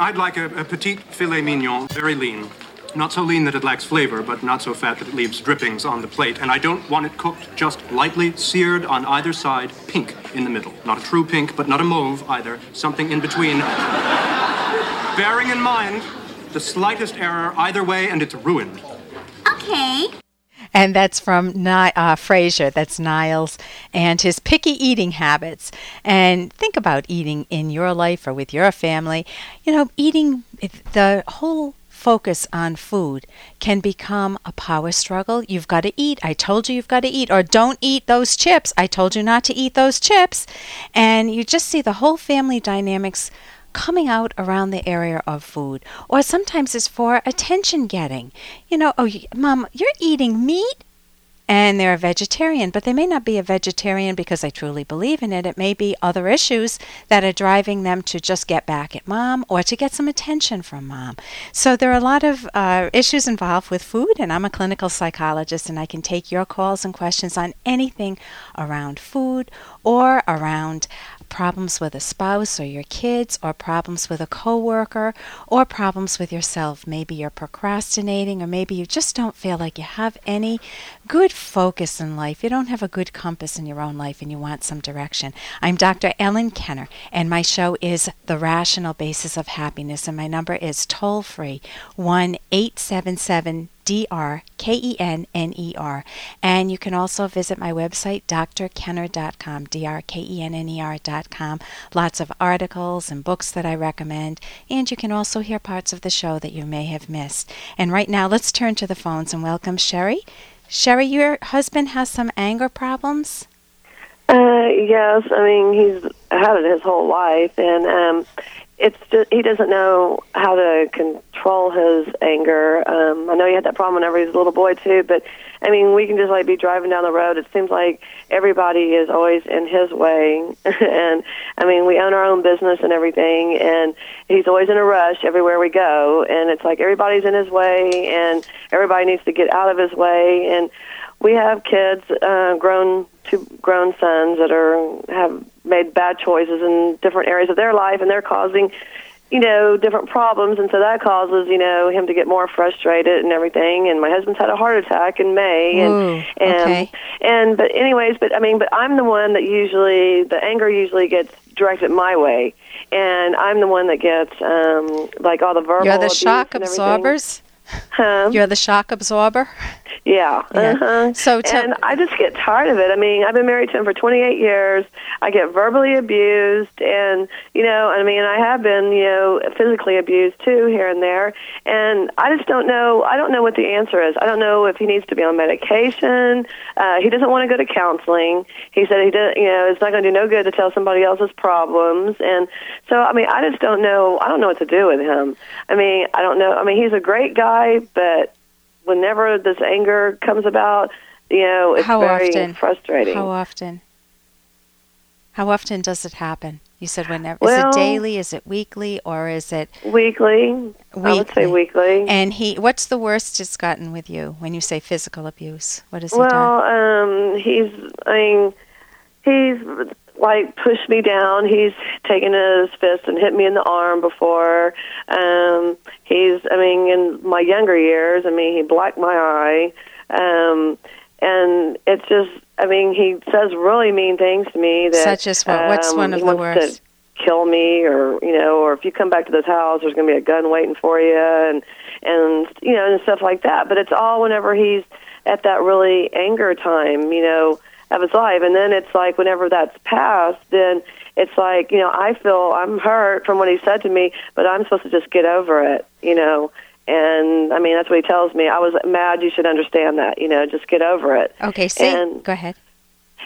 I'd like a, a petite filet mignon, very lean. Not so lean that it lacks flavor, but not so fat that it leaves drippings on the plate. And I don't want it cooked just lightly seared on either side, pink in the middle. Not a true pink, but not a mauve either. Something in between. Bearing in mind the slightest error either way, and it's ruined. Okay. And that's from Ni- uh, Frasier. That's Niles and his picky eating habits. And think about eating in your life or with your family. You know, eating the whole focus on food can become a power struggle. You've got to eat. I told you you've got to eat. Or don't eat those chips. I told you not to eat those chips. And you just see the whole family dynamics coming out around the area of food. Or sometimes it's for attention getting. You know, oh, mom, you're eating meat? and they're a vegetarian, but they may not be a vegetarian because they truly believe in it. It may be other issues that are driving them to just get back at mom or to get some attention from mom. So there are a lot of uh, issues involved with food, and I'm a clinical psychologist, and I can take your calls and questions on anything around food or around problems with a spouse or your kids, or problems with a coworker, or problems with yourself. Maybe you're procrastinating, or maybe you just don't feel like you have any good focus in life. You don't have a good compass in your own life and you want some direction. I'm Dr. Ellen Kenner, and my show is The Rational Basis of Happiness, and my number is toll free 1 877 D R K E N N E R. And you can also visit my website, drkenner.com, D R K E N N E R.com. Lots of articles and books that I recommend. And you can also hear parts of the show that you may have missed. And right now, let's turn to the phones and welcome Sherry. Sherry, your husband has some anger problems? Uh, yes, I mean he's had it his whole life, and um, it's just, he doesn't know how to control his anger. Um, I know he had that problem whenever he was a little boy too, but I mean, we can just like be driving down the road. It seems like everybody is always in his way, and I mean, we own our own business and everything, and he's always in a rush everywhere we go, and it's like everybody's in his way, and everybody needs to get out of his way, and we have kids, uh, grown two grown sons that are have made bad choices in different areas of their life, and they're causing, you know, different problems, and so that causes you know him to get more frustrated and everything. And my husband's had a heart attack in May, and Ooh, and okay. and but anyways, but I mean, but I'm the one that usually the anger usually gets directed my way, and I'm the one that gets um like all the verbal. You're the shock absorbers? Huh? You're the shock absorber? Yeah. Yeah. Uh-huh. So tell- and I just get tired of it. I mean, I've been married to him for 28 years. I get verbally abused, and you know, I mean, I have been, you know, physically abused too here and there. And I just don't know. I don't know what the answer is. I don't know if he needs to be on medication. Uh, he doesn't want to go to counseling. He said he doesn't. You know, it's not going to do no good to tell somebody else's problems. And so, I mean, I just don't know. I don't know what to do with him. I mean, I don't know. I mean, he's a great guy, but whenever this anger comes about, you know, it's How very often? frustrating. How often? How often does it happen? You said whenever. Well- is it daily? Is it weekly? Or is it weekly, I would say weekly. And he, what's the worst it's gotten with you when you say physical abuse? What has he well, done? um, he's, I mean, he's like pushed me down. He's taken his fist and hit me in the arm before. Um, he's, I mean, in my younger years, I mean, he blacked my eye. Um, and it's just, I mean, he says really mean things to me that. Such as what? What's um, one of the worst? Kill me, or you know, or if you come back to this house, there's going to be a gun waiting for you, and and you know, and stuff like that. But it's all whenever he's at that really anger time, you know, of his life, and then it's like whenever that's passed, then it's like you know, I feel I'm hurt from what he said to me, but I'm supposed to just get over it, you know. And I mean, that's what he tells me. I was mad. You should understand that. You know, just get over it. Okay, say, and- go ahead.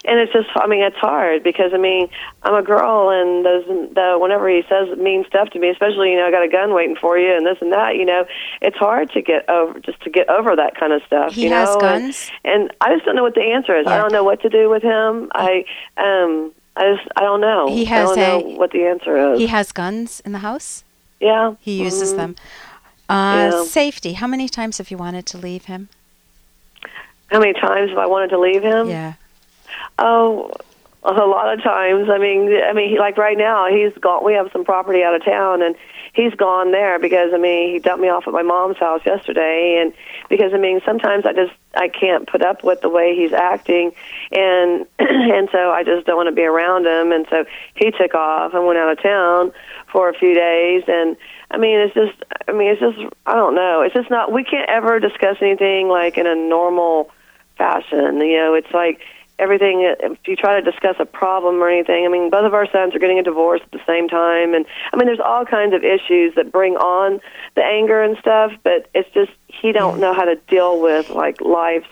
And it's just, I mean, it's hard because I mean, I'm a girl, and those, the whenever he says mean stuff to me, especially you know, I got a gun waiting for you, and this and that, you know, it's hard to get over, just to get over that kind of stuff. He you has know? guns? and, and I just don't know what the answer is. Yeah. I don't know what to do with him. I, um, I just, I don't know. He has I don't a- know what the answer is. He has guns in the house? yeah, He uses Mhm. them. Uh, Yeah. Safety. How many times have you wanted to leave him? How many times have I wanted to leave him? Yeah. Oh, a lot of times. I mean, I mean, like right now, he's gone. We have some property out of town, and he's gone there because I mean, he dumped me off at my mom's house yesterday, and because I mean, sometimes I just I can't put up with the way he's acting, and and so I just don't want to be around him, and so he took off and went out of town for a few days, and I mean, it's just, I mean, it's just, I don't know, it's just not. We can't ever discuss anything like in a normal fashion. You know, it's like everything if you try to discuss a problem or anything i mean both of our sons are getting a divorce at the same time and i mean there's all kinds of issues that bring on the anger and stuff but it's just he don't mm-hmm. know how to deal with like life's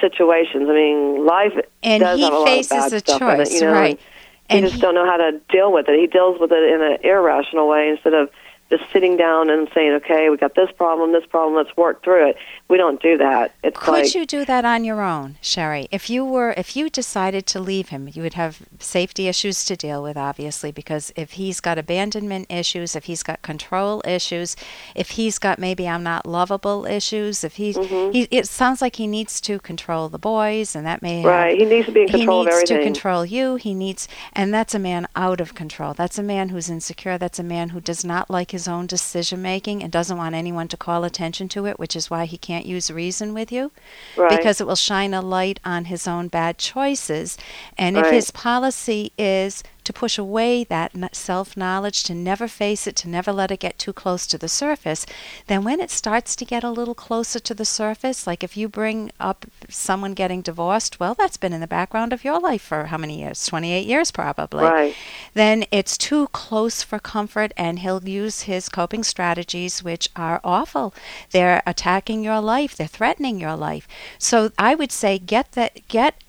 situations. I mean life and does he have a faces lot of bad a stuff choice it, you know right. and and he just don't know how to deal with it. He deals with it in an irrational way instead of just sitting down and saying, "Okay, we got this problem, this problem. Let's work through it." We don't do that. It's Could like you do that on your own, Sherry? If you were, if you decided to leave him, you would have safety issues to deal with, obviously, because if he's got abandonment issues, if he's got control issues, if he's got maybe I'm not lovable issues, if he's, Mm-hmm. he, it sounds like he needs to control the boys, and that may have- right. He needs to be in control he of needs to control you. He needs, and that's a man out of control. That's a man who's insecure. That's a man who does not like his own decision making and doesn't want anyone to call attention to it, which is why he can't use reason with you right. because it will shine a light on his own bad choices. And if his policy is to push away that self knowledge, to never face it, to never let it get too close to the surface, then when it starts to get a little closer to the surface, like if you bring up someone getting divorced, well, that's been in the background of your life for how many years? 28 years probably. right. Then it's too close for comfort, and he'll use his coping strategies, which are awful. They're attacking your life, they're threatening your life. So I would say get that, get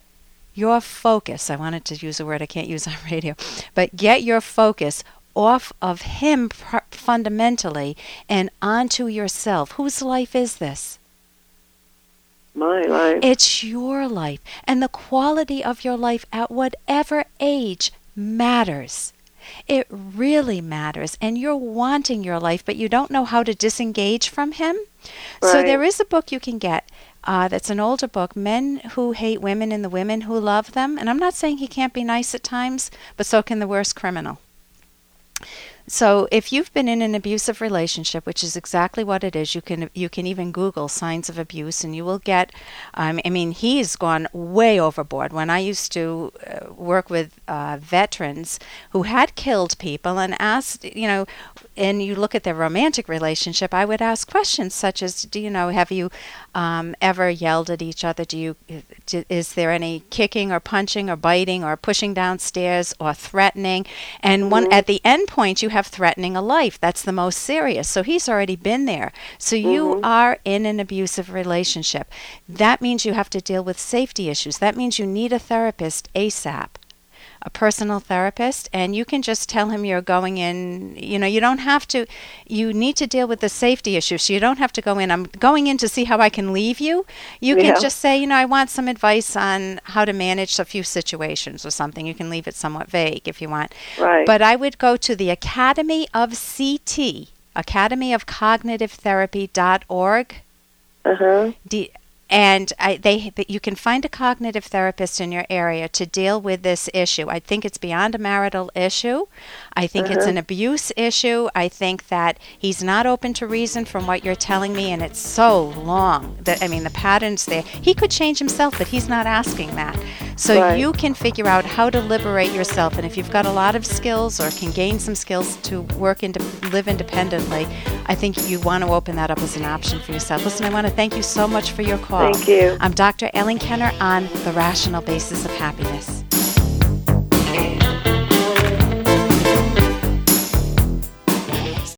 your focus. I wanted to use a word I can't use on radio, but get your focus off of him pr- fundamentally and onto yourself. Whose life is this? My life. It's your life. And the quality of your life at whatever age matters. It really matters. And you're wanting your life, but you don't know how to disengage from him. So there is a book you can get. Uh, that's an older book, Men Who Hate Women and the Women Who Love Them. And I'm not saying he can't be nice at times, but so can the worst criminal. So if you've been in an abusive relationship, which is exactly what it is, you can you can even Google signs of abuse, and you will get. Um, I mean, he's gone way overboard. When I used to uh, work with uh, veterans who had killed people, and asked, you know, and you look at their romantic relationship, I would ask questions such as, do you know, have you um, ever yelled at each other? Do you, do, is there any kicking or punching or biting or pushing downstairs or threatening? And one at the end point, you have threatening a life. That's the most serious. So he's already been there. So you mm-hmm. are in an abusive relationship. That means you have to deal with safety issues. That means you need a therapist ASAP a personal therapist and you can just tell him you're going in you know you don't have to you need to deal with the safety issues. So you don't have to go in. I'm going in to see how i can leave you. You can just say you know i want some advice on how to manage a few situations or something. You can leave it somewhat vague if you want. Right. but i would go to the academy of ct academy of cognitive therapy.org Uh huh. D- and I, they, you can find a cognitive therapist in your area to deal with this issue. I think it's beyond a marital issue. I think it's uh-huh. an abuse issue. I think that he's not open to reason from what you're telling me, and it's so long. That I mean, the patterns there. He could change himself, but he's not asking that. So Right. you can figure out how to liberate yourself, and if you've got a lot of skills or can gain some skills to work and live independently, I think you want to open that up as an option for yourself. Listen, I want to thank you so much for your call. Thank you. I'm Dr. Ellen Kenner on The Rational Basis of Happiness.